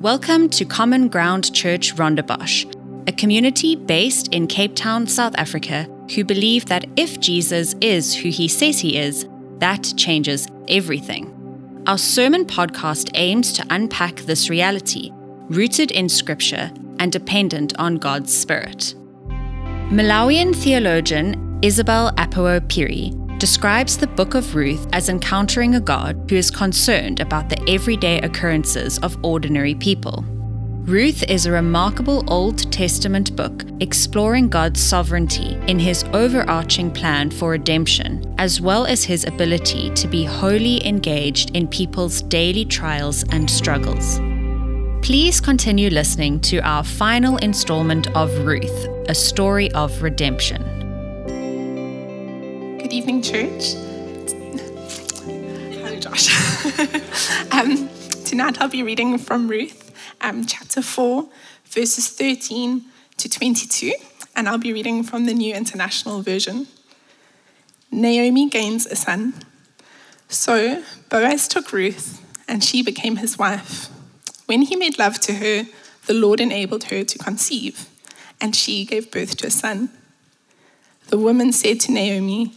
Welcome to Common Ground Church Rondebosch, a community based in Cape Town, South Africa, who believe that if Jesus is who he says he is, that changes everything. Our sermon podcast aims to unpack this reality, rooted in scripture and dependent on God's Spirit. Malawian theologian Isabel Apawo Phiri describes the book of Ruth as encountering a God who is concerned about the everyday occurrences of ordinary people. Ruth is a remarkable Old Testament book exploring God's sovereignty in his overarching plan for redemption, as well as his ability to be wholly engaged in people's daily trials and struggles. Please continue listening to our final installment of Ruth, a story of redemption. Good evening, church. Hello, Josh. um, tonight I'll be reading from Ruth, um, chapter 4, verses 13 to 22, and I'll be reading from the New International Version. Naomi gains a son. So Boaz took Ruth, and she became his wife. When he made love to her, the Lord enabled her to conceive, and she gave birth to a son. The woman said to Naomi,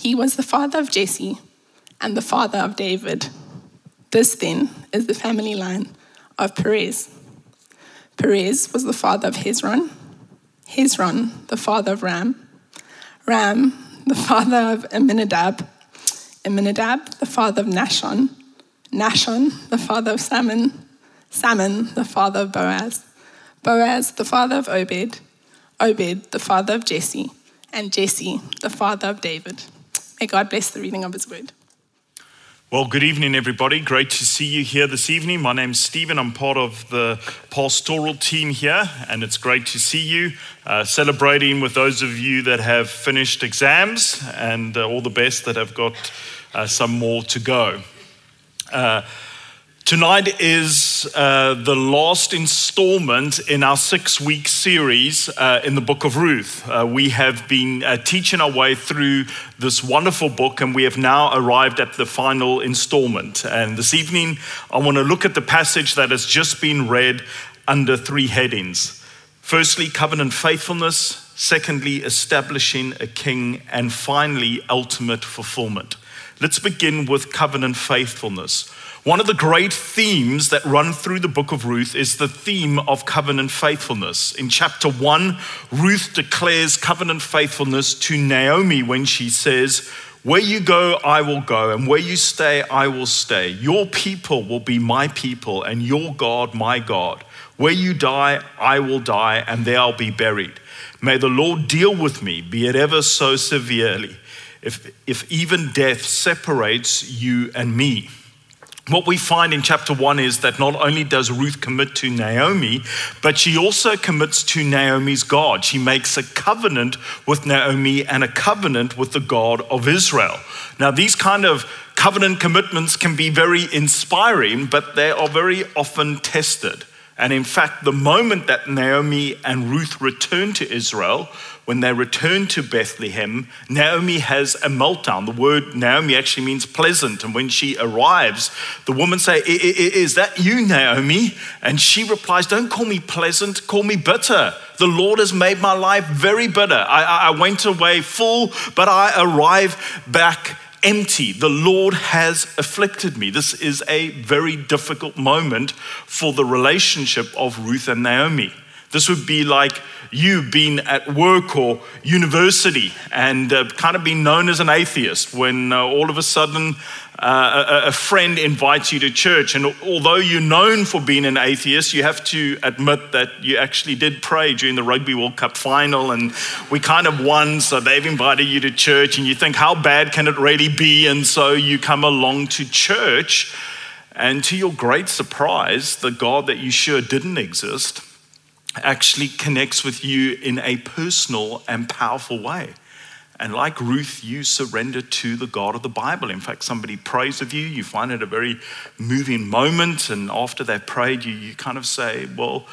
He was the father of Jesse and the father of David. This then is the family line of Perez. Perez was the father of Hezron, Hezron the father of Ram, Ram the father of Amminadab, Amminadab the father of Nahshon, Nahshon the father of Salmon, Salmon the father of Boaz, Boaz the father of Obed, Obed the father of Jesse, and Jesse the father of David. May God bless the reading of his word. Well, good evening, everybody. Great to see you here this evening. My name's Stephen. I'm part of the pastoral team here, and it's great to see you uh, celebrating with those of you that have finished exams and uh, all the best that have got uh, some more to go. Tonight is uh, the last installment in our six week series uh, in the book of Ruth. Uh, we have been uh, teaching our way through this wonderful book, and we have now arrived at the final installment. And this evening, I want to look at the passage that has just been read under three headings firstly, covenant faithfulness, secondly, establishing a king, and finally, ultimate fulfillment. Let's begin with covenant faithfulness. One of the great themes that run through the book of Ruth is the theme of covenant faithfulness. In chapter one, Ruth declares covenant faithfulness to Naomi when she says, Where you go, I will go, and where you stay, I will stay. Your people will be my people, and your God, my God. Where you die, I will die, and there I'll be buried. May the Lord deal with me, be it ever so severely, if, if even death separates you and me. What we find in chapter one is that not only does Ruth commit to Naomi, but she also commits to Naomi's God. She makes a covenant with Naomi and a covenant with the God of Israel. Now, these kind of covenant commitments can be very inspiring, but they are very often tested. And in fact, the moment that Naomi and Ruth return to Israel, when they return to Bethlehem, Naomi has a meltdown. The word Naomi actually means pleasant. And when she arrives, the woman say, Is that you, Naomi? And she replies, Don't call me pleasant, call me bitter. The Lord has made my life very bitter. I, I went away full, but I arrive back empty. The Lord has afflicted me. This is a very difficult moment for the relationship of Ruth and Naomi. This would be like you being at work or university and uh, kind of being known as an atheist when uh, all of a sudden uh, a, a, friend invites you to church. And although you're known for being an atheist, you have to admit that you actually did pray during the Rugby World Cup final and we kind of won. So they've invited you to church and you think, how bad can it really be? And so you come along to church. And to your great surprise, the God that you sure didn't exist actually connects with you in a personal and powerful way. And like Ruth, you surrender to the God of the Bible. In fact, somebody prays with you, you find it a very moving moment. And after they've prayed, you, you kind of say, Well,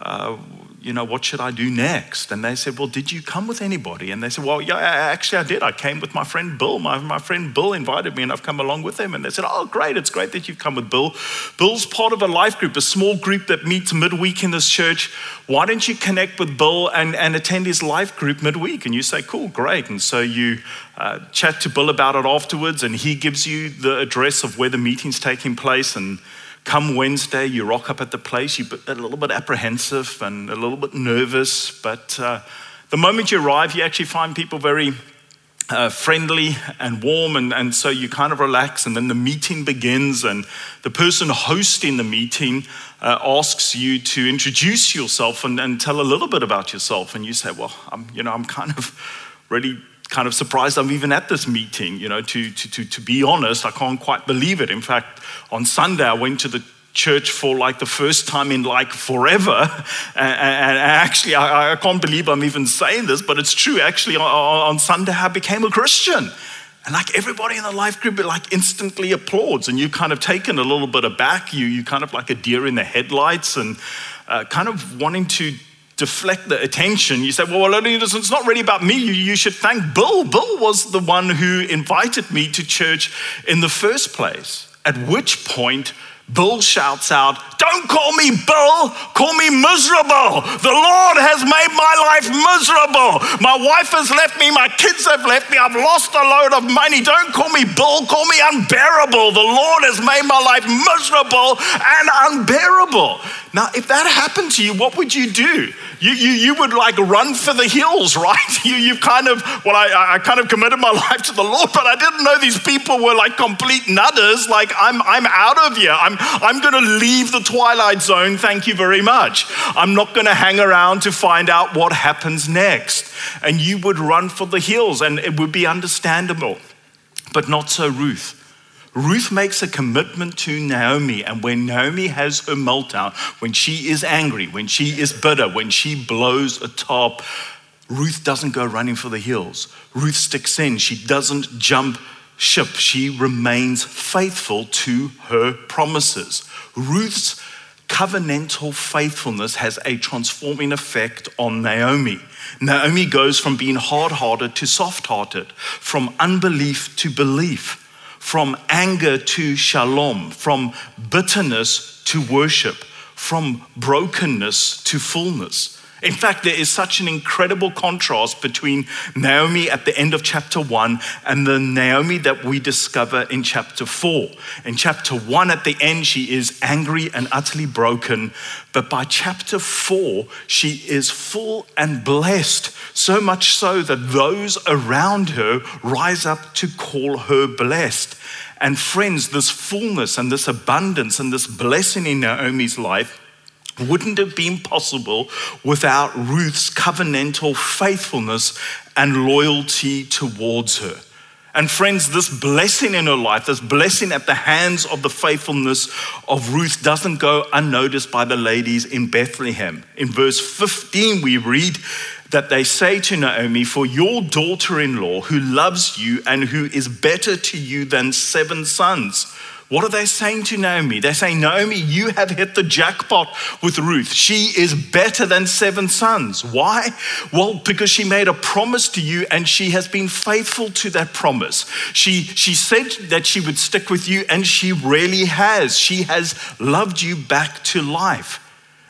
uh, you know, what should I do next? And they said, Well, did you come with anybody? And they said, Well, yeah, actually, I did. I came with my friend Bill. My, my friend Bill invited me, and I've come along with him. And they said, Oh, great. It's great that you've come with Bill. Bill's part of a life group, a small group that meets midweek in this church. Why don't you connect with Bill and, and attend his life group midweek? And you say, Cool, great. And so you uh, chat to Bill about it afterwards, and he gives you the address of where the meeting's taking place. And Come Wednesday, you rock up at the place, you're a little bit apprehensive and a little bit nervous, but uh, the moment you arrive, you actually find people very uh, friendly and warm, and, and so you kind of relax, and then the meeting begins, and the person hosting the meeting uh, asks you to introduce yourself and, and tell a little bit about yourself, and you say, "Well, I'm, you know, I'm kind of really kind of surprised I'm even at this meeting. You know, to, to, to, to be honest, I can't quite believe it. In fact, on Sunday, I went to the church for like the first time in like forever. And, actually, I, can't believe I'm even saying this, but it's true. Actually, on, Sunday, I became a Christian. And like everybody in the life group, like instantly applauds, and you kind of taken a little bit aback. You you kind of like a deer in the headlights, and uh, kind of wanting to deflect the attention, you say, well, it's not really about me. You should thank Bill. Bill was the one who invited me to church in the first place. At which point, Bill shouts out, Don't call me Bull, call me miserable. The Lord has made my life miserable. My wife has left me, my kids have left me, I've lost a load of money. Don't call me Bull, call me unbearable. The Lord has made my life miserable and unbearable. Now, if that happened to you, what would you do? You, you, you would like run for the hills, right? You, you've kind of, well, I, I kind of committed my life to the Lord, but I didn't know these people were like complete nutters. Like, I'm, I'm out of here. I'm, I'm going to leave the twilight zone. Thank you very much. I'm not going to hang around to find out what happens next. And you would run for the hills, and it would be understandable, but not so Ruth. Ruth makes a commitment to Naomi, and when Naomi has her meltdown, when she is angry, when she is bitter, when she blows a top, Ruth doesn't go running for the hills. Ruth sticks in. She doesn't jump ship. She remains faithful to her promises. Ruth's covenantal faithfulness has a transforming effect on Naomi. Naomi goes from being hard hearted to soft hearted, from unbelief to belief from anger to shalom, from bitterness to worship, from brokenness to fullness. In fact, there is such an incredible contrast between Naomi at the end of chapter one and the Naomi that we discover in chapter four. In chapter one, at the end, she is angry and utterly broken. But by chapter four, she is full and blessed, so much so that those around her rise up to call her blessed. And friends, this fullness and this abundance and this blessing in Naomi's life wouldn't have been possible without Ruth's covenantal faithfulness and loyalty towards her. And friends, this blessing in her life, this blessing at the hands of the faithfulness of Ruth, doesn't go unnoticed by the ladies in Bethlehem. In verse 15, we read that they say to Naomi, For your daughter in law, who loves you and who is better to you than seven sons, what are they saying to Naomi? They're saying, Naomi, you have hit the jackpot with Ruth. She is better than seven sons. Why? Well, because she made a promise to you and she has been faithful to that promise. She, she said that she would stick with you and she really has. She has loved you back to life.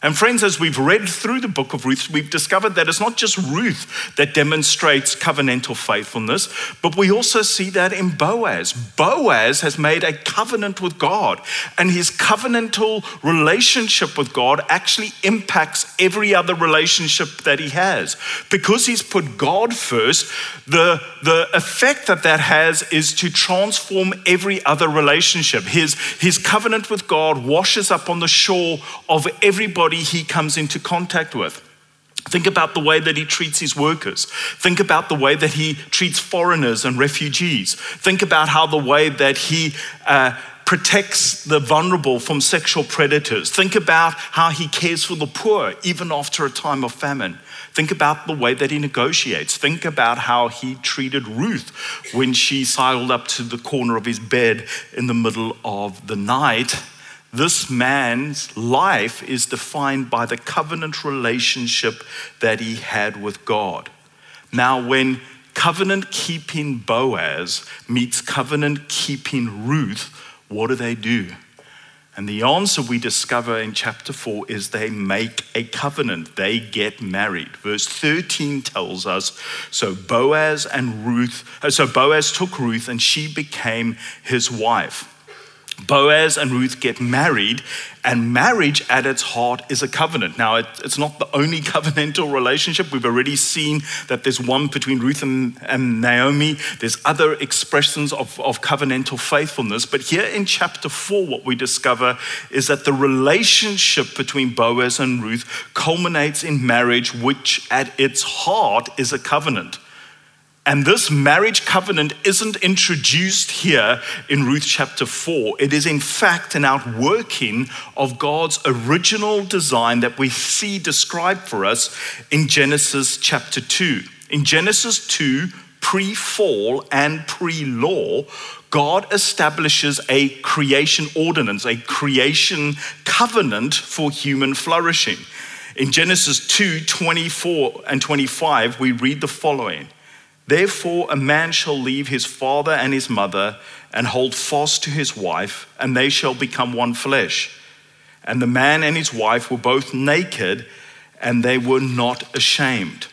And friends, as we've read through the book of Ruth, we've discovered that it's not just Ruth that demonstrates covenantal faithfulness, but we also see that in Boaz. Boaz has made a covenant with God, and his covenantal relationship with God actually impacts every other relationship that he has. Because he's put God first, the, the effect that that has is to transform every other relationship. His, his covenant with God washes up on the shore of everybody everybody he comes into contact with. Think about the way that he treats his workers. Think about the way that he treats foreigners and refugees. Think about how the way that he uh, protects the vulnerable from sexual predators. Think about how he cares for the poor, even after a time of famine. Think about the way that he negotiates. Think about how he treated Ruth when she sidled up to the corner of his bed in the middle of the night. This man's life is defined by the covenant relationship that he had with God. Now, when covenant keeping Boaz meets covenant keeping Ruth, what do they do? And the answer we discover in chapter 4 is they make a covenant, they get married. Verse 13 tells us so Boaz and Ruth, uh, so Boaz took Ruth and she became his wife. Boaz and Ruth get married, and marriage at its heart is a covenant. Now, it, it's not the only covenantal relationship. We've already seen that there's one between Ruth and, and Naomi, there's other expressions of, of covenantal faithfulness. But here in chapter 4, what we discover is that the relationship between Boaz and Ruth culminates in marriage, which at its heart is a covenant. And this marriage covenant isn't introduced here in Ruth chapter 4. It is, in fact, an outworking of God's original design that we see described for us in Genesis chapter 2. In Genesis 2, pre fall and pre law, God establishes a creation ordinance, a creation covenant for human flourishing. In Genesis 2 24 and 25, we read the following. Therefore, a man shall leave his father and his mother and hold fast to his wife, and they shall become one flesh. And the man and his wife were both naked, and they were not ashamed.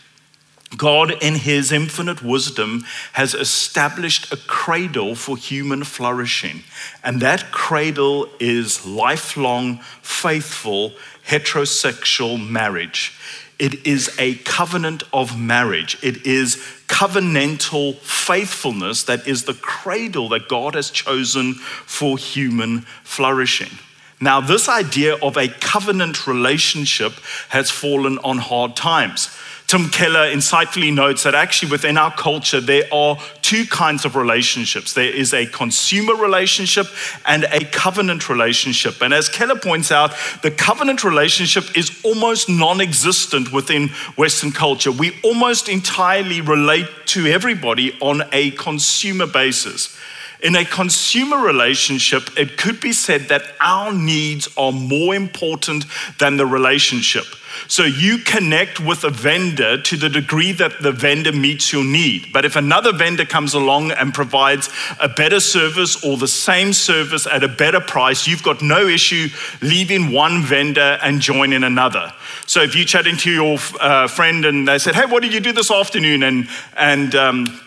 God, in his infinite wisdom, has established a cradle for human flourishing. And that cradle is lifelong, faithful, heterosexual marriage. It is a covenant of marriage. It is covenantal faithfulness that is the cradle that God has chosen for human flourishing. Now, this idea of a covenant relationship has fallen on hard times. Tim Keller insightfully notes that actually within our culture, there are two kinds of relationships there is a consumer relationship and a covenant relationship. And as Keller points out, the covenant relationship is almost non existent within Western culture. We almost entirely relate to everybody on a consumer basis. In a consumer relationship, it could be said that our needs are more important than the relationship. So you connect with a vendor to the degree that the vendor meets your need. But if another vendor comes along and provides a better service or the same service at a better price, you've got no issue leaving one vendor and joining another. So if you're chatting to your uh, friend and they said, "Hey, what did you do this afternoon?" and and um,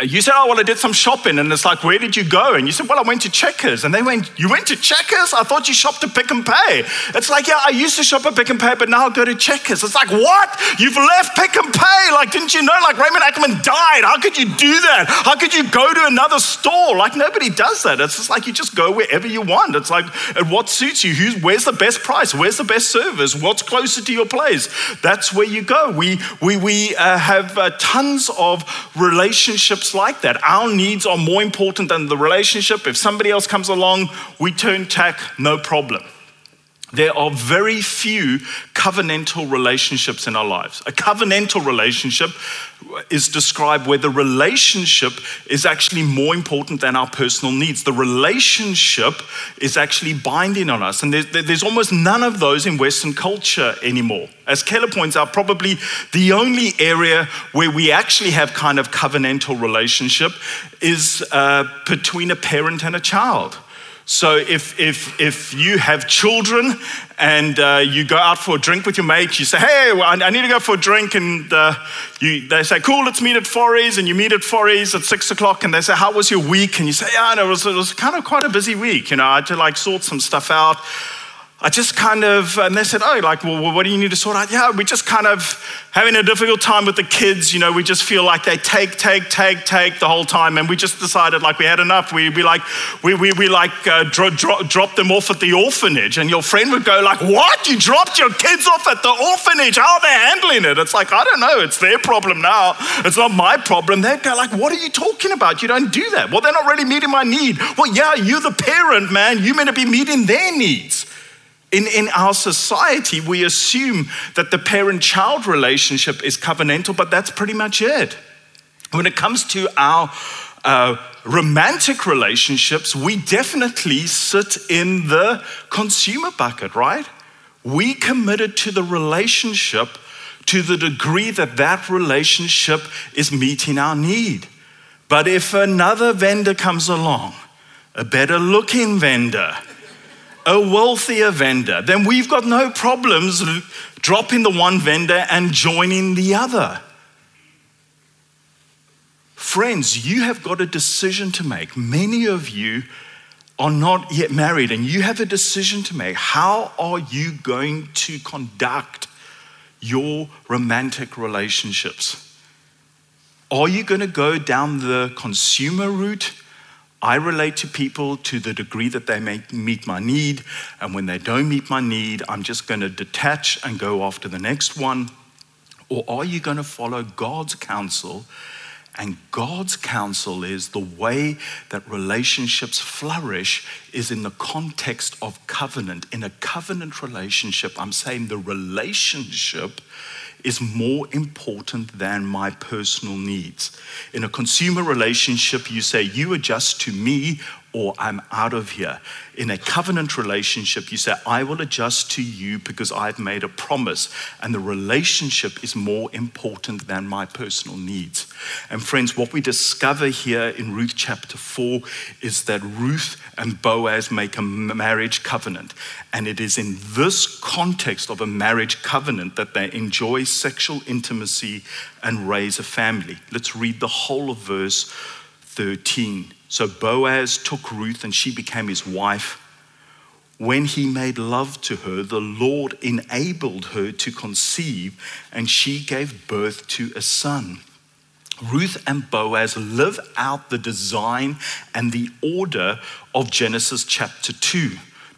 you said, Oh, well, I did some shopping. And it's like, Where did you go? And you said, Well, I went to Checkers. And they went, You went to Checkers? I thought you shopped at Pick and Pay. It's like, Yeah, I used to shop at Pick and Pay, but now I go to Checkers. It's like, What? You've left Pick and Pay. Like, didn't you know? Like, Raymond Ackerman died. How could you do that? How could you go to another store? Like, nobody does that. It's just like you just go wherever you want. It's like, what suits you? Who's, where's the best price? Where's the best service? What's closer to your place? That's where you go. We, we, we uh, have uh, tons of relationships like that. Our needs are more important than the relationship. If somebody else comes along, we turn tack, no problem. There are very few covenantal relationships in our lives. A covenantal relationship is described where the relationship is actually more important than our personal needs. The relationship is actually binding on us. And there's, there's almost none of those in Western culture anymore. As Keller points out, probably the only area where we actually have kind of covenantal relationship is uh, between a parent and a child. So if, if, if you have children and uh, you go out for a drink with your mates, you say, hey, well, I need to go for a drink. And uh, you, they say, cool, let's meet at Forries. And you meet at Forries at six o'clock. And they say, how was your week? And you say, yeah, no, it was, it was kind of quite a busy week. You know, I had to like sort some stuff out. I just kind of, and they said, Oh, like, well, what do you need to sort out? Yeah, we just kind of having a difficult time with the kids. You know, we just feel like they take, take, take, take the whole time. And we just decided like we had enough. We, we like, we, we, we like uh, dro- dro- drop them off at the orphanage. And your friend would go like, What? You dropped your kids off at the orphanage? How are they handling it? It's like, I don't know. It's their problem now. It's not my problem. They'd go like, What are you talking about? You don't do that. Well, they're not really meeting my need. Well, yeah, you're the parent, man. You're meant to be meeting their needs. In, in our society, we assume that the parent child relationship is covenantal, but that's pretty much it. When it comes to our uh, romantic relationships, we definitely sit in the consumer bucket, right? We committed to the relationship to the degree that that relationship is meeting our need. But if another vendor comes along, a better looking vendor, a wealthier vendor, then we've got no problems dropping the one vendor and joining the other. Friends, you have got a decision to make. Many of you are not yet married, and you have a decision to make. How are you going to conduct your romantic relationships? Are you going to go down the consumer route? I relate to people to the degree that they meet my need, and when they don't meet my need, I'm just going to detach and go after the next one? Or are you going to follow God's counsel? And God's counsel is the way that relationships flourish is in the context of covenant. In a covenant relationship, I'm saying the relationship is more important than my personal needs. In a consumer relationship, you say, You adjust to me or I'm out of here. In a covenant relationship, you say, I will adjust to you because I've made a promise, and the relationship is more important than my personal needs. And friends, what we discover here in Ruth chapter 4 is that Ruth and Boaz make a marriage covenant. And it is in this context of a marriage covenant that they enjoy sexual intimacy and raise a family. Let's read the whole of verse 13. So Boaz took Ruth and she became his wife. When he made love to her, the Lord enabled her to conceive, and she gave birth to a son. Ruth and Boaz live out the design and the order of Genesis chapter 2.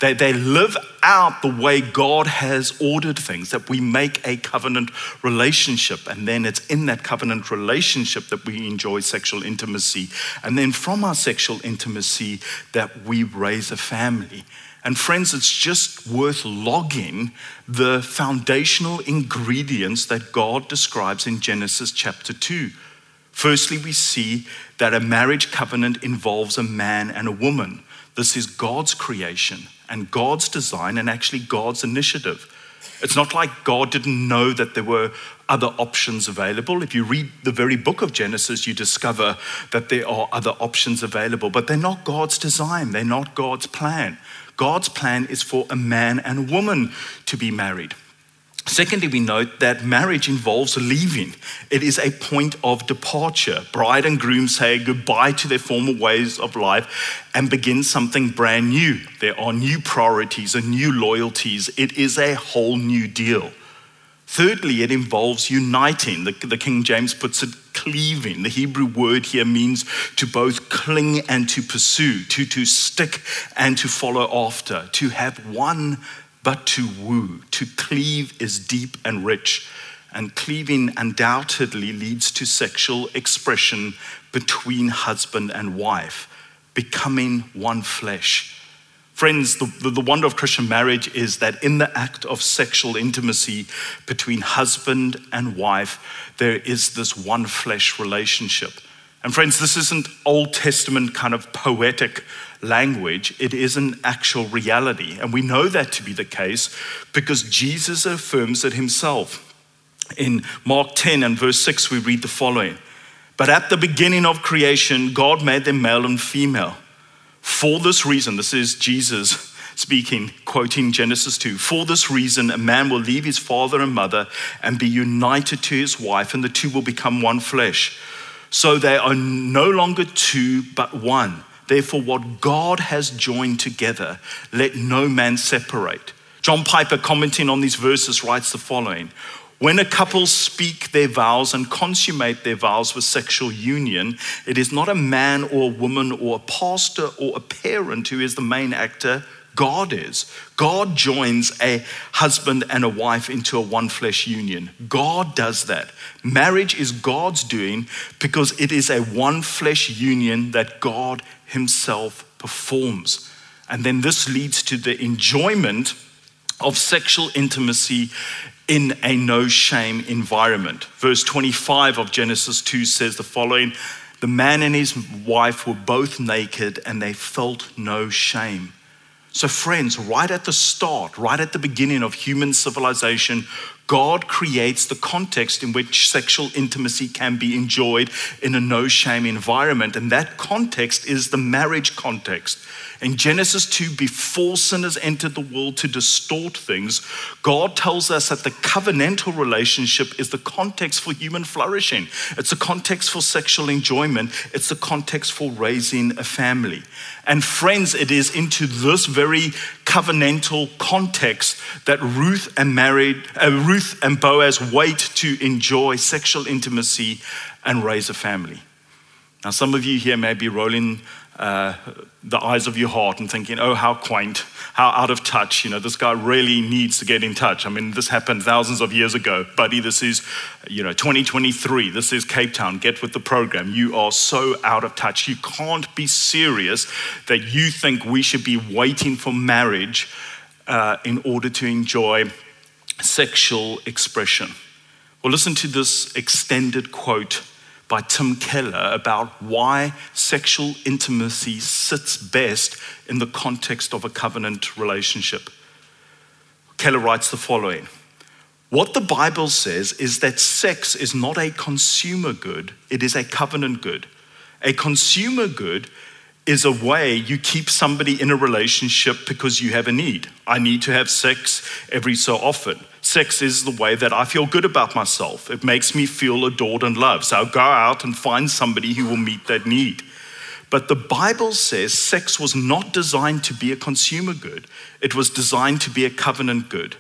They, they live out the way God has ordered things, that we make a covenant relationship. And then it's in that covenant relationship that we enjoy sexual intimacy. And then from our sexual intimacy, that we raise a family. And friends, it's just worth logging the foundational ingredients that God describes in Genesis chapter 2. Firstly, we see that a marriage covenant involves a man and a woman. This is God's creation and God's design and actually God's initiative. It's not like God didn't know that there were other options available. If you read the very book of Genesis, you discover that there are other options available, but they're not God's design, they're not God's plan. God's plan is for a man and a woman to be married. Secondly, we note that marriage involves leaving. It is a point of departure. Bride and groom say goodbye to their former ways of life and begin something brand new. There are new priorities and new loyalties. It is a whole new deal. Thirdly, it involves uniting. The, the, King James puts it cleaving. The Hebrew word here means to both cling and to pursue, to, to stick and to follow after, to have one but to woo. To cleave is deep and rich, and cleaving undoubtedly leads to sexual expression between husband and wife, becoming one flesh. Friends, the, the, the, wonder of Christian marriage is that in the act of sexual intimacy between husband and wife, there is this one flesh relationship. And friends, this isn't Old Testament kind of poetic language, it is an actual reality. And we know that to be the case because Jesus affirms it himself. In Mark 10 and verse 6, we read the following But at the beginning of creation, God made them male and female. For this reason, this is Jesus speaking, quoting Genesis 2 For this reason, a man will leave his father and mother and be united to his wife, and the two will become one flesh. So they are no longer two, but one. Therefore, what God has joined together, let no man separate. John Piper, commenting on these verses, writes the following When a couple speak their vows and consummate their vows with sexual union, it is not a man or a woman or a pastor or a parent who is the main actor. God is. God joins a husband and a wife into a one flesh union. God does that. Marriage is God's doing because it is a one flesh union that God Himself performs. And then this leads to the enjoyment of sexual intimacy in a no shame environment. Verse 25 of Genesis 2 says the following The man and his wife were both naked and they felt no shame. So, friends, right at the start, right at the beginning of human civilization, God creates the context in which sexual intimacy can be enjoyed in a no shame environment. And that context is the marriage context. In Genesis 2, before sinners entered the world to distort things, God tells us that the covenantal relationship is the context for human flourishing. It's a context for sexual enjoyment, it's the context for raising a family. And friends, it is into this very covenantal context that Ruth and married uh, Ruth and Boaz wait to enjoy sexual intimacy and raise a family. Now, some of you here may be rolling uh, the eyes of your heart and thinking, oh, how quaint, how out of touch. You know, this guy really needs to get in touch. I mean, this happened thousands of years ago. Buddy, this is, you know, 2023. This is Cape Town. Get with the program. You are so out of touch. You can't be serious that you think we should be waiting for marriage uh, in order to enjoy sexual expression. Well, listen to this extended quote by Tim Keller about why sexual intimacy sits best in the context of a covenant relationship. Keller writes the following What the Bible says is that sex is not a consumer good, it is a covenant good. A consumer good is a way you keep somebody in a relationship because you have a need. I need to have sex every so often. Sex is the way that I feel good about myself. It makes me feel adored and loved. So I'll go out and find somebody who will meet that need. But the Bible says sex was not designed to be a consumer good, it was designed to be a covenant good.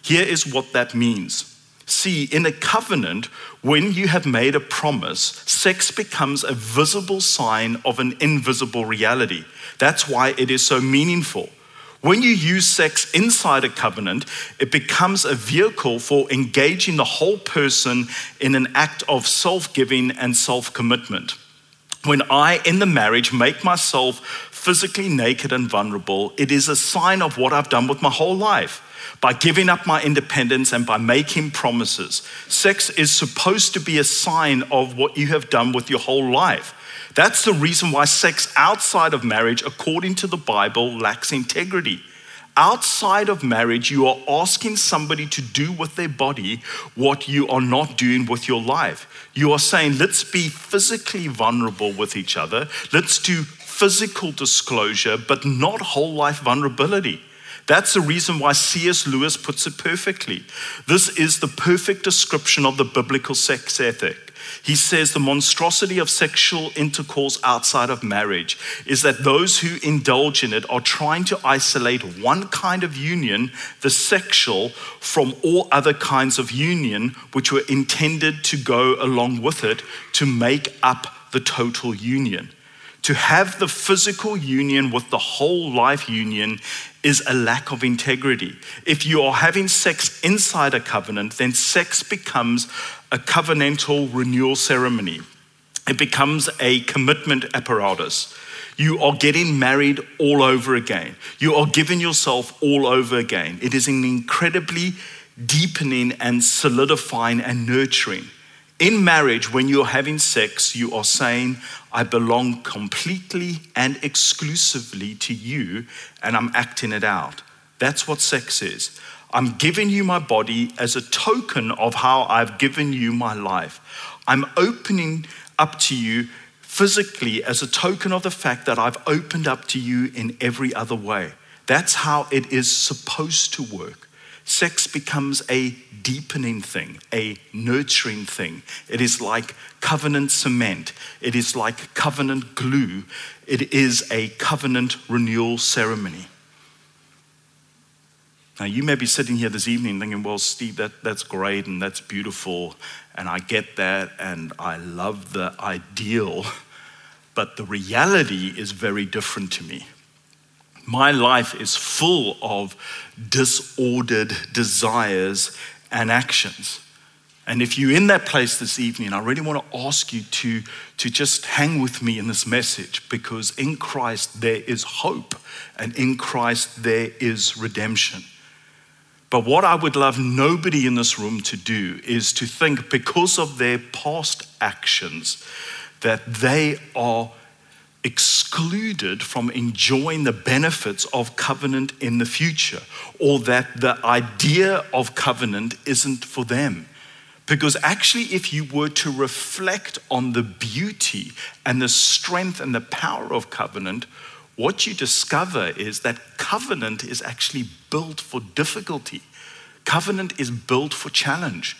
Here is what that means. See, in a covenant, when you have made a promise, sex becomes a visible sign of an invisible reality. That's why it is so meaningful. When you use sex inside a covenant, it becomes a vehicle for engaging the whole person in an act of self giving and self commitment. When I, in the marriage, make myself physically naked and vulnerable, it is a sign of what I've done with my whole life by giving up my independence and by making promises. Sex is supposed to be a sign of what you have done with your whole life. That's the reason why sex outside of marriage, according to the Bible, lacks integrity. Outside of marriage, you are asking somebody to do with their body what you are not doing with your life. You are saying, let's be physically vulnerable with each other, let's do physical disclosure, but not whole life vulnerability. That's the reason why C.S. Lewis puts it perfectly. This is the perfect description of the biblical sex ethic. He says the monstrosity of sexual intercourse outside of marriage is that those who indulge in it are trying to isolate one kind of union, the sexual, from all other kinds of union which were intended to go along with it to make up the total union. To have the physical union with the whole life union is a lack of integrity. If you are having sex inside a covenant, then sex becomes a covenantal renewal ceremony. It becomes a commitment apparatus. You are getting married all over again. You are giving yourself all over again. It is an incredibly deepening and solidifying and nurturing. In marriage, when you're having sex, you are saying, I belong completely and exclusively to you, and I'm acting it out. That's what sex is. I'm giving you my body as a token of how I've given you my life. I'm opening up to you physically as a token of the fact that I've opened up to you in every other way. That's how it is supposed to work sex becomes a deepening thing, a nurturing thing. It is like covenant cement, it is like covenant glue, it is a covenant renewal ceremony. Now, you may be sitting here this evening thinking, well, Steve, that, that's great and that's beautiful, and I get that, and I love the ideal, but the reality is very different to me. My life is full of disordered desires and actions. And if you're in that place this evening, I really want to ask you to, to just hang with me in this message because in Christ there is hope and in Christ there is redemption. But what I would love nobody in this room to do is to think because of their past actions that they are excluded from enjoying the benefits of covenant in the future or that the idea of covenant isn't for them. Because actually, if you were to reflect on the beauty and the strength and the power of covenant, what you discover is that covenant is actually built for difficulty. Covenant is built for challenge.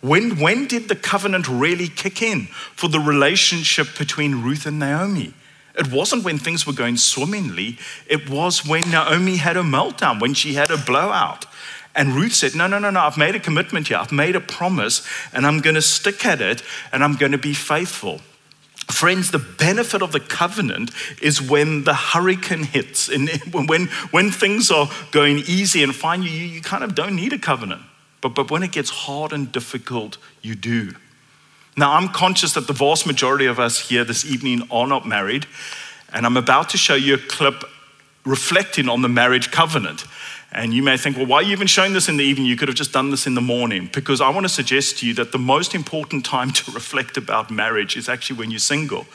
When, when did the covenant really kick in for the relationship between Ruth and Naomi? It wasn't when things were going swimmingly, it was when Naomi had a meltdown, when she had a blowout. And Ruth said, No, no, no, no, I've made a commitment here. I've made a promise, and I'm going to stick at it, and I'm going to be faithful. Friends, the benefit of the covenant is when the hurricane hits and when, when things are going easy and fine, you, you kind of don't need a covenant. But, but when it gets hard and difficult, you do. Now, I'm conscious that the vast majority of us here this evening are not married, and I'm about to show you a clip reflecting on the marriage covenant. And you may think, well, why are you even showing this in the evening? You could have just done this in the morning. Because I want to suggest to you that the most important time to reflect about marriage is actually when you're single.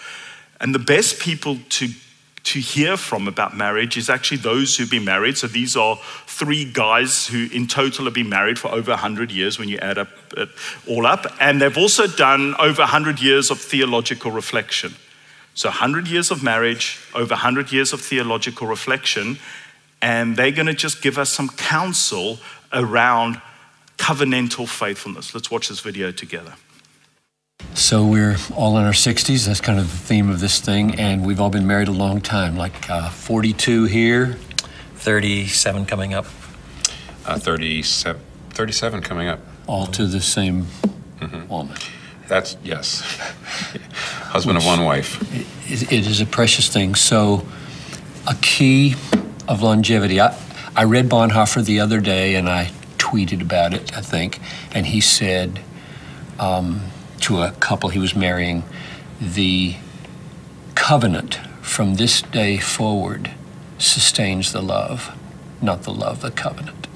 And the best people to, to hear from about marriage is actually those who've been married. So these are three guys who, in total, have been married for over 100 years when you add up it all up. And they've also done over 100 years of theological reflection. So 100 years of marriage, over 100 years of theological reflection and they're going to just give us some counsel around covenantal faithfulness. Let's watch this video together. So we're all in our 60s. That's kind of the theme of this thing, and we've all been married a long time, like uh, 42 here, 37 coming up. Uh, 37, 37 coming up. All to the same mm-hmm. woman. That's yes, husband Which, of one wife. It, it is a precious thing. So, a key of longevity. I, I read Bonhoeffer the other day and I tweeted about it, I think, and he said um, to a couple he was marrying, the covenant from this day forward sustains the love, not the love, the covenant.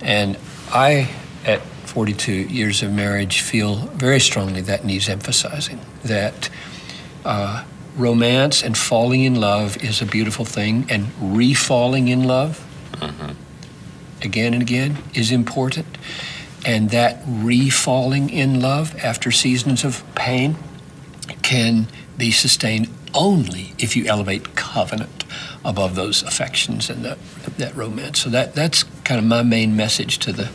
And I, at 42 years of marriage, feel very strongly that needs emphasizing that. Uh, romance and falling in love is a beautiful thing, and refalling in love mm-hmm. again and again is important. And that refalling in love after seasons of pain can be sustained only if you elevate covenant above those affections and that, that romance. So that, that's kind of my main message to the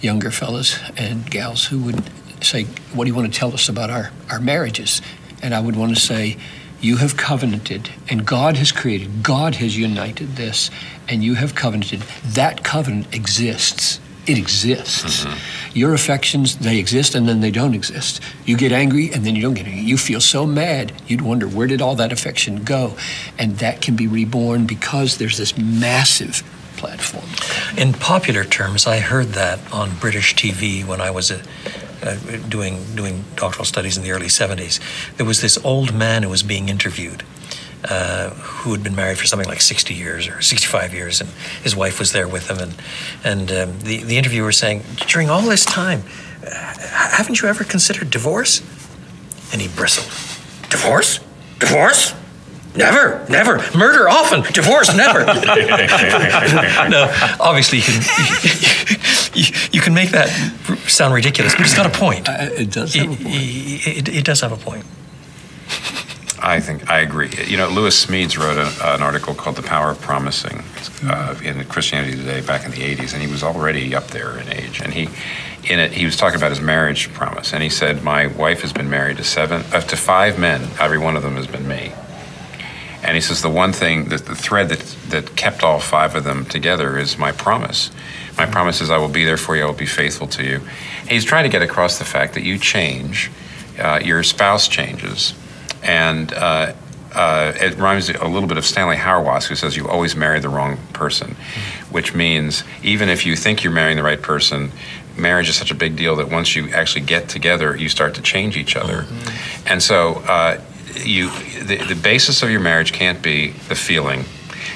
younger fellas and gals who would say, What do you want to tell us about our, our marriages? And I would want to say, you have covenanted, and God has created, God has united this, and you have covenanted. That covenant exists. It exists. Mm-hmm. Your affections, they exist and then they don't exist. You get angry and then you don't get angry. You feel so mad, you'd wonder where did all that affection go? And that can be reborn because there's this massive platform. In popular terms, I heard that on British TV when I was a uh, doing doing doctoral studies in the early 70s. There was this old man who was being interviewed. Uh, who had been married for something like 60 years or 65 years, and his wife was there with him. And, and um, the, the interviewer was saying, During all this time, uh, haven't you ever considered divorce? And he bristled. Divorce? Divorce? Never, never. Murder often, divorce never. no, obviously you can you, you, can make that sound ridiculous, but it's got a point. Uh, it does have a point. It, it, it, does have a point. I think I agree. You know, Lewis Smedes wrote a, an article called "The Power of Promising" uh, in Christianity Today back in the '80s, and he was already up there in age, and he. In it, he was talking about his marriage promise, and he said, "My wife has been married to seven, uh, to five men. Every one of them has been me." And he says the one thing that the thread that that kept all five of them together is my promise. My promise is I will be there for you. I will be faithful to you. And he's trying to get across the fact that you change, uh, your spouse changes, and uh, uh, it reminds me a little bit of Stanley Hauerwas, who says you always marry the wrong person, which means even if you think you're marrying the right person, marriage is such a big deal that once you actually get together, you start to change each other. Mm-hmm. And so, uh, you the, the basis of your marriage can't be the feeling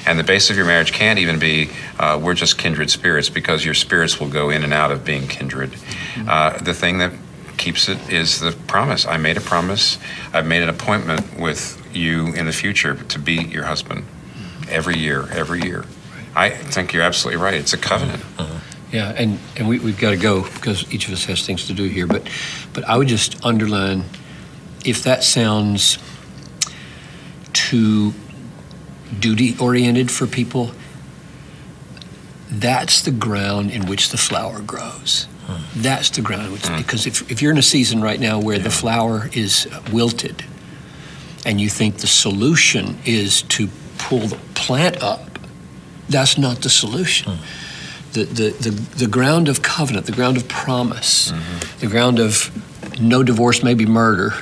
and the basis of your marriage can't even be uh, we're just kindred spirits because your spirits will go in and out of being kindred. Mm-hmm. Uh, the thing that keeps it is the promise. I made a promise. I've made an appointment with you in the future to be your husband every year, every year. I think you're absolutely right. It's a covenant. Uh-huh. Yeah, and, and we, we've got to go because each of us has things to do here. But, but I would just underline if that sounds too duty oriented for people, that's the ground in which the flower grows. That's the ground, which, hmm. because if, if you're in a season right now where yeah. the flower is wilted, and you think the solution is to pull the plant up, that's not the solution. Mm. The, the, the, the, ground of covenant, the ground of promise, mm-hmm. the ground of no divorce, maybe murder.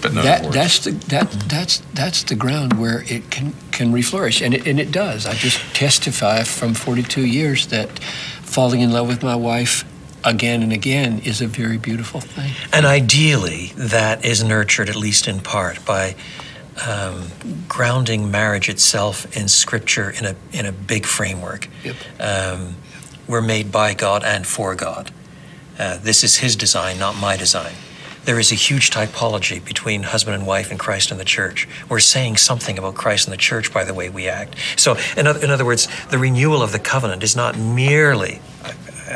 But no that, that's the that that's that's the ground where it can can reflourish, and it, and it does. I just testify from 42 years that falling in love with my wife again and again is a very beautiful thing. And ideally, that is nurtured, at least in part, by um, grounding marriage itself in Scripture in a in a big framework. Yep. Um, we're made by God and for God. Uh, this is His design, not my design. There is a huge typology between husband and wife and Christ and the church. We're saying something about Christ and the church by the way we act. So, in other, in other words, the renewal of the covenant is not merely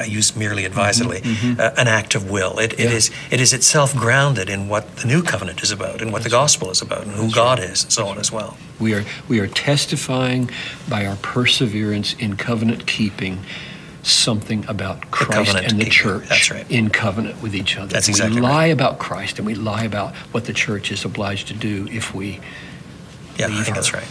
I use merely advisedly, mm-hmm, mm-hmm. Uh, an act of will. It, yeah. it is it is itself grounded in what the new covenant is about, and what That's the gospel right. is about, and who That's God right. is, and so on as well. We are we are testifying by our perseverance in covenant keeping something about Christ the and the church that's right. in covenant with each other. That's exactly we lie about Christ and we lie about what the church is obliged to do if we Yeah, I think her. that's right.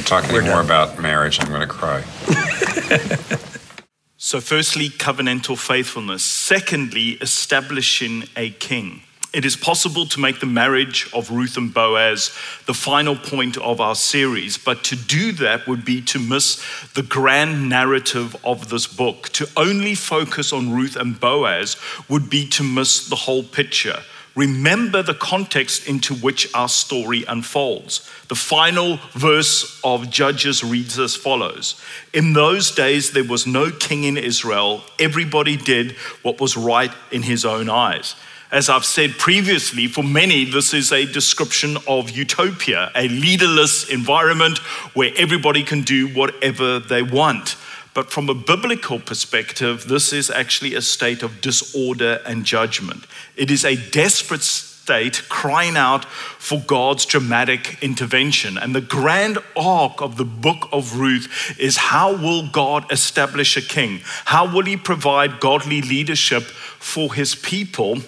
You're talking We're more done. about marriage, I'm going to cry. so, firstly, covenantal faithfulness. Secondly, establishing a king. It is possible to make the marriage of Ruth and Boaz the final point of our series, but to do that would be to miss the grand narrative of this book. To only focus on Ruth and Boaz would be to miss the whole picture. Remember the context into which our story unfolds. The final verse of Judges reads as follows In those days, there was no king in Israel. Everybody did what was right in his own eyes. As I've said previously, for many, this is a description of utopia, a leaderless environment where everybody can do whatever they want. But from a biblical perspective, this is actually a state of disorder and judgment. It is a desperate state crying out for God's dramatic intervention. And the grand arc of the book of Ruth is how will God establish a king? How will he provide godly leadership for his people?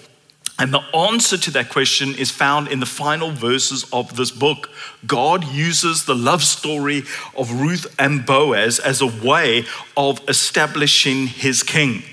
And the answer to that question is found in the final verses of this book. God uses the love story of Ruth and Boaz as a way of establishing his king.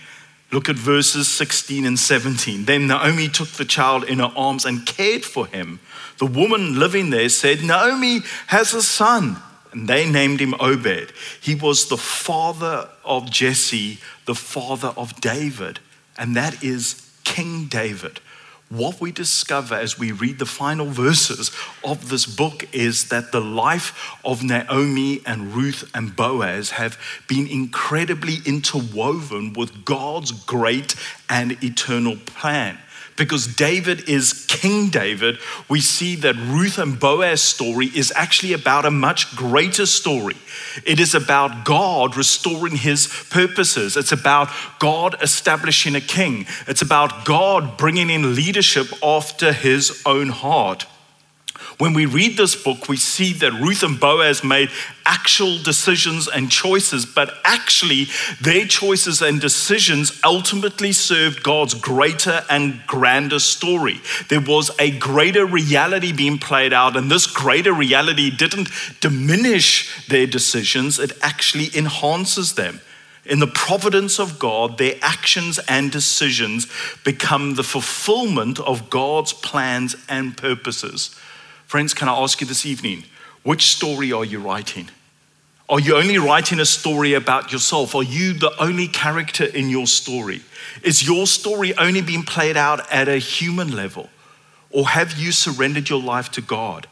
Look at verses 16 and 17. Then Naomi took the child in her arms and cared for him. The woman living there said, Naomi has a son. And they named him Obed. He was the father of Jesse, the father of David. And that is King David what we discover as we read the final verses of this book is that the life of Naomi and Ruth and Boaz have been incredibly interwoven with God's great and eternal plan because David is King David, we see that Ruth and Boaz's story is actually about a much greater story. It is about God restoring his purposes. It's about God establishing a king. It's about God bringing in leadership after his own heart. When we read this book, we see that Ruth and Boaz made actual decisions and choices, but actually, their choices and decisions ultimately served God's greater and grander story. There was a greater reality being played out, and this greater reality didn't diminish their decisions, it actually enhances them. In the providence of God, their actions and decisions become the fulfillment of God's plans and purposes. Friends, can I ask you this evening, which story are you writing? Are you only writing a story about yourself? Are you the only character in your story? Is your story only being played out at a human level? Or have you surrendered your life to God?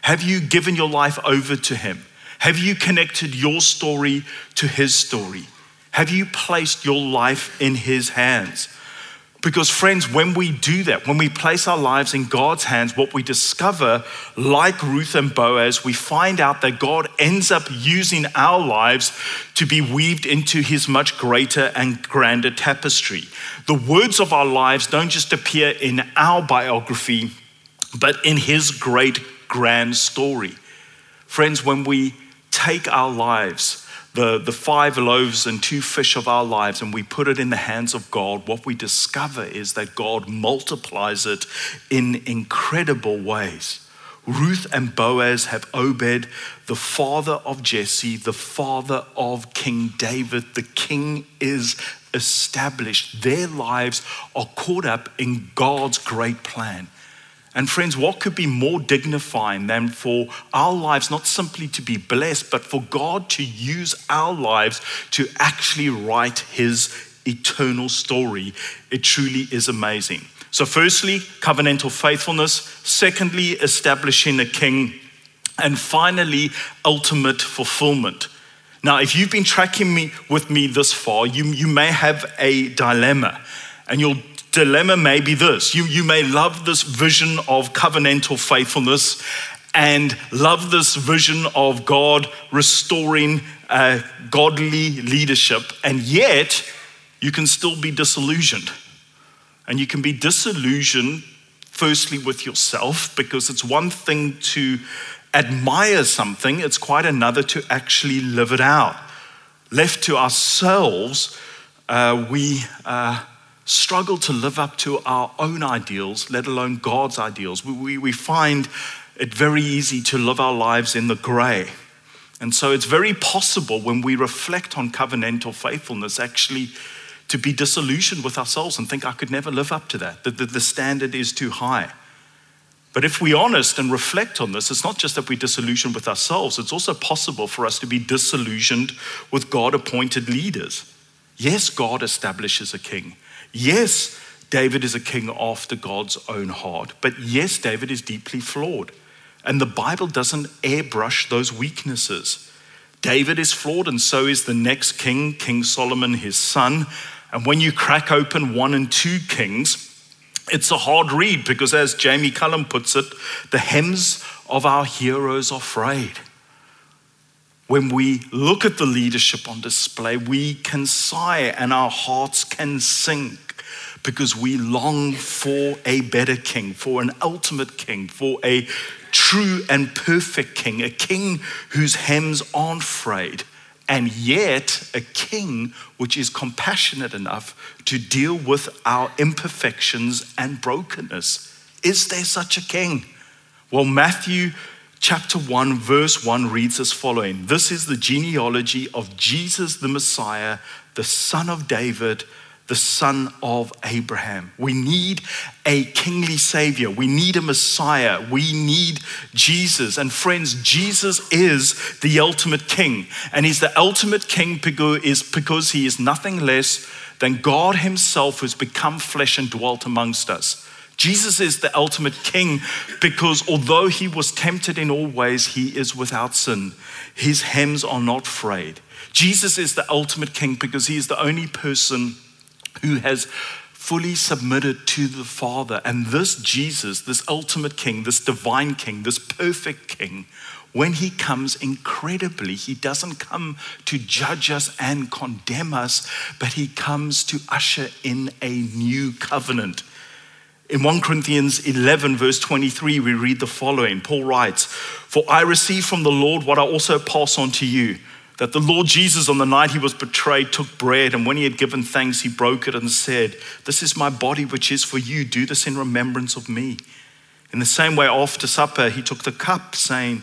Have you given your life over to Him? Have you connected your story to His story? Have you placed your life in His hands? Because, friends, when we do that, when we place our lives in God's hands, what we discover, like Ruth and Boaz, we find out that God ends up using our lives to be weaved into his much greater and grander tapestry. The words of our lives don't just appear in our biography, but in his great grand story. Friends, when we take our lives, the, the five loaves and two fish of our lives and we put it in the hands of God, what we discover is that God multiplies it in incredible ways. Ruth and Boaz have Obed, the father of Jesse, the father of King David. The king is established. Their lives are caught up in God's great plan. And friends, what could be more dignifying than for our lives not simply to be blessed, but for God to use our lives to actually write his eternal story? It truly is amazing. So, firstly, covenantal faithfulness. Secondly, establishing a king. And finally, ultimate fulfillment. Now, if you've been tracking me with me this far, you, you may have a dilemma. And you'll dilemma may be this you, you may love this vision of covenantal faithfulness and love this vision of God restoring uh, godly leadership, and yet you can still be disillusioned. And you can be disillusioned, firstly, with yourself, because it's one thing to admire something, it's quite another to actually live it out. Left to ourselves, uh, we. Uh, struggle to live up to our own ideals, let alone God's ideals. We, we, we find it very easy to live our lives in the gray. And so it's very possible when we reflect on covenantal faithfulness, actually, to be disillusioned with ourselves and think, I could never live up to that, that the, the standard is too high. But if we're honest and reflect on this, it's not just that we're disillusioned with ourselves, it's also possible for us to be disillusioned with God appointed leaders. Yes, God establishes a king. Yes, David is a king after God's own heart, but yes, David is deeply flawed. And the Bible doesn't airbrush those weaknesses. David is flawed, and so is the next king, King Solomon, his son. And when you crack open one and two kings, it's a hard read because, as Jamie Cullum puts it, the hems of our heroes are frayed. When we look at the leadership on display, we can sigh and our hearts can sink because we long for a better king, for an ultimate king, for a true and perfect king, a king whose hems aren't frayed, and yet a king which is compassionate enough to deal with our imperfections and brokenness. Is there such a king? Well, Matthew chapter 1, verse 1 reads as following This is the genealogy of Jesus the Messiah, the son of David, the son of Abraham. We need a kingly savior. We need a Messiah. We need Jesus. And friends, Jesus is the ultimate king. And he's the ultimate king because he is nothing less than God himself who's become flesh and dwelt amongst us. Jesus is the ultimate king because although he was tempted in all ways, he is without sin. His hems are not frayed. Jesus is the ultimate king because he is the only person who has fully submitted to the Father. And this Jesus, this ultimate king, this divine king, this perfect king, when he comes incredibly, he doesn't come to judge us and condemn us, but he comes to usher in a new covenant In 1 Corinthians 11, verse 23, we read the following Paul writes, For I received from the Lord what I also pass on to you that the Lord Jesus, on the night he was betrayed, took bread, and when he had given thanks, he broke it and said, This is my body, which is for you. Do this in remembrance of me. In the same way, after supper, he took the cup, saying,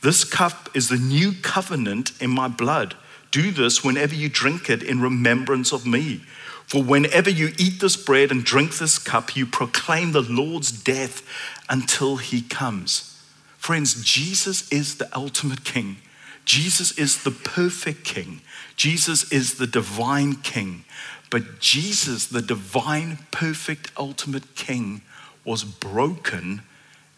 This cup is the new covenant in my blood. Do this whenever you drink it in remembrance of me. For whenever you eat this bread and drink this cup, you proclaim the Lord's death until he comes. Friends, Jesus is the ultimate king. Jesus is the perfect king. Jesus is the divine king. But Jesus, the divine, perfect, ultimate king, was broken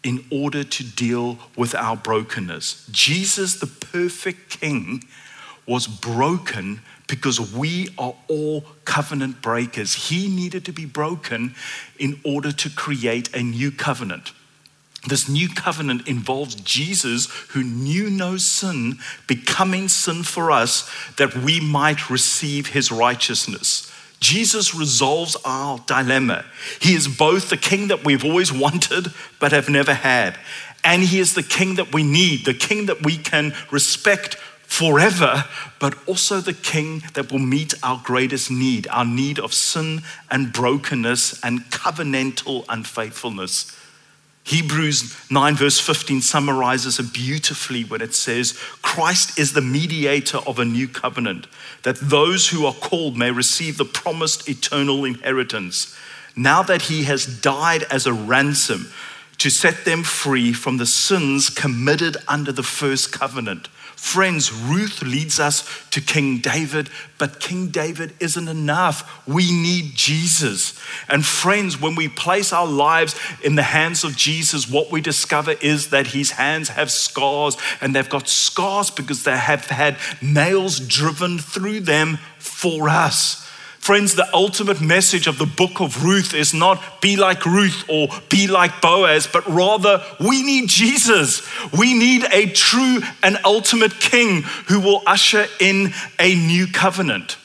in order to deal with our brokenness. Jesus, the perfect king, was broken because we are all covenant breakers. He needed to be broken in order to create a new covenant. This new covenant involves Jesus, who knew no sin, becoming sin for us that we might receive his righteousness. Jesus resolves our dilemma. He is both the king that we've always wanted but have never had, and he is the king that we need, the king that we can respect forever, but also the king that will meet our greatest need, our need of sin and brokenness and covenantal unfaithfulness. Hebrews 9, verse 15 summarizes it beautifully when it says, Christ is the mediator of a new covenant, that those who are called may receive the promised eternal inheritance. Now that he has died as a ransom to set them free from the sins committed under the first covenant. Friends, Ruth leads us to King David, but King David isn't enough. We need Jesus. And friends, when we place our lives in the hands of Jesus, what we discover is that his hands have scars, and they've got scars because they have had nails driven through them for us. Friends, the ultimate message of the book of Ruth is not be like Ruth or be like Boaz, but rather we need Jesus. We need a true and ultimate king who will usher in a new covenant.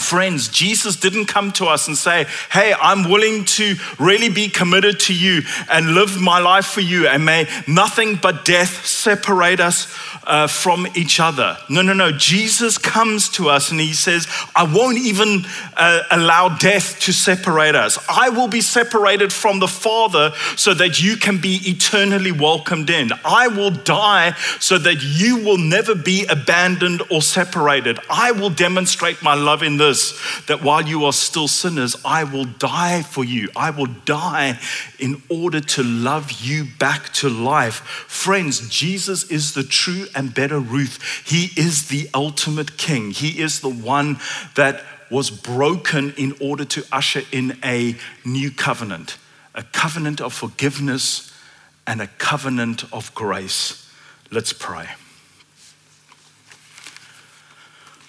Friends, Jesus didn't come to us and say, Hey, I'm willing to really be committed to you and live my life for you, and may nothing but death separate us uh, from each other. No, no, no. Jesus comes to us and he says, I won't even uh, allow death to separate us. I will be separated from the Father so that you can be eternally welcomed in. I will die so that you will never be abandoned or separated. I will demonstrate my love in this that while you are still sinners, I will die for you. I will die in order to love you back to life. Friends, Jesus is the true and better Ruth. He is the ultimate king. He is the one that was broken in order to usher in a new covenant, a covenant of forgiveness and a covenant of grace. Let's pray.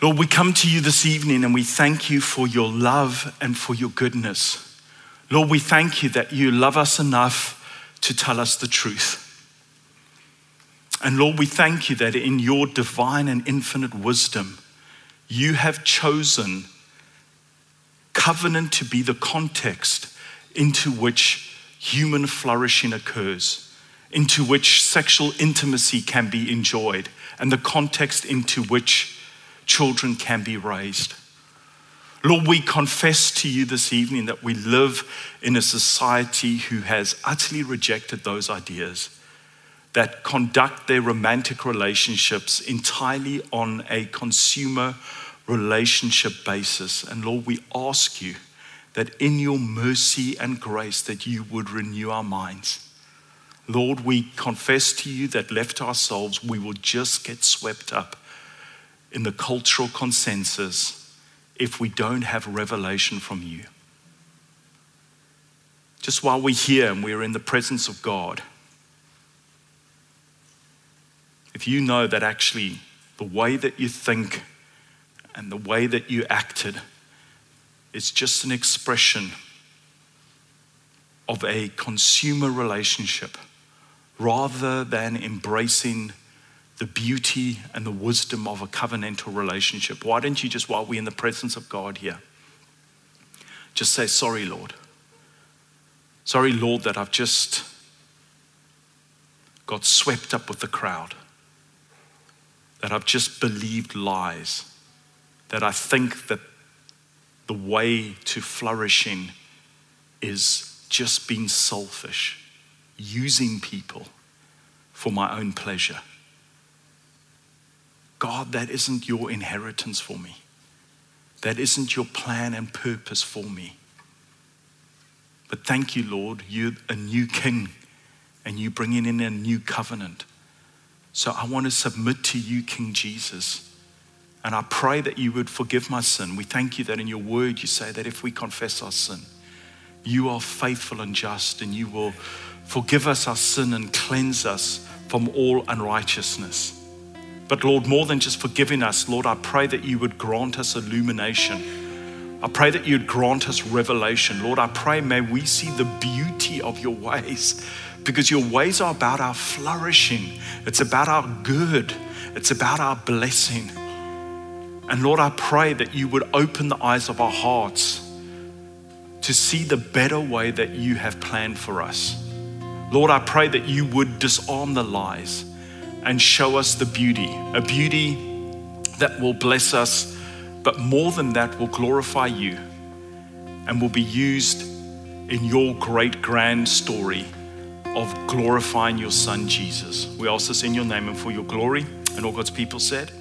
Lord, we come to you this evening and we thank you for your love and for your goodness. Lord, we thank you that you love us enough to tell us the truth. And Lord, we thank you that in your divine and infinite wisdom, you have chosen covenant to be the context into which human flourishing occurs, into which sexual intimacy can be enjoyed, and the context into which children can be raised. Lord, we confess to you this evening that we live in a society who has utterly rejected those ideas that conduct their romantic relationships entirely on a consumer relationship basis. And Lord, we ask you that in your mercy and grace that you would renew our minds. Lord, we confess to you that left ourselves, we will just get swept up in the cultural consensus if we don't have revelation from you. Just while we're here and we're in the presence of God, if you know that actually the way that you think and the way that you acted is just an expression of a consumer relationship rather than embracing the beauty and the wisdom of a covenantal relationship. Why don't you just, while we're in the presence of God here, just say, Sorry, Lord. Sorry, Lord, that I've just got swept up with the crowd, that I've just believed lies, that I think that the way to flourishing is just being selfish, using people for my own pleasure. God, that isn't your inheritance for me. That isn't your plan and purpose for me. But thank you, Lord, you're a new king and you're bringing in a new covenant. So I want to submit to you, King Jesus. And I pray that you would forgive my sin. We thank you that in your word you say that if we confess our sin, you are faithful and just and you will forgive us our sin and cleanse us from all unrighteousness. But Lord, more than just forgiving us, Lord, I pray that you would grant us illumination. I pray that you'd grant us revelation. Lord, I pray may we see the beauty of your ways because your ways are about our flourishing, it's about our good, it's about our blessing. And Lord, I pray that you would open the eyes of our hearts to see the better way that you have planned for us. Lord, I pray that you would disarm the lies and show us the beauty, a beauty that will bless us, but more than that, will glorify you and will be used in your great grand story of glorifying your Son Jesus. We ask this in your name and for your glory. And all God's people said,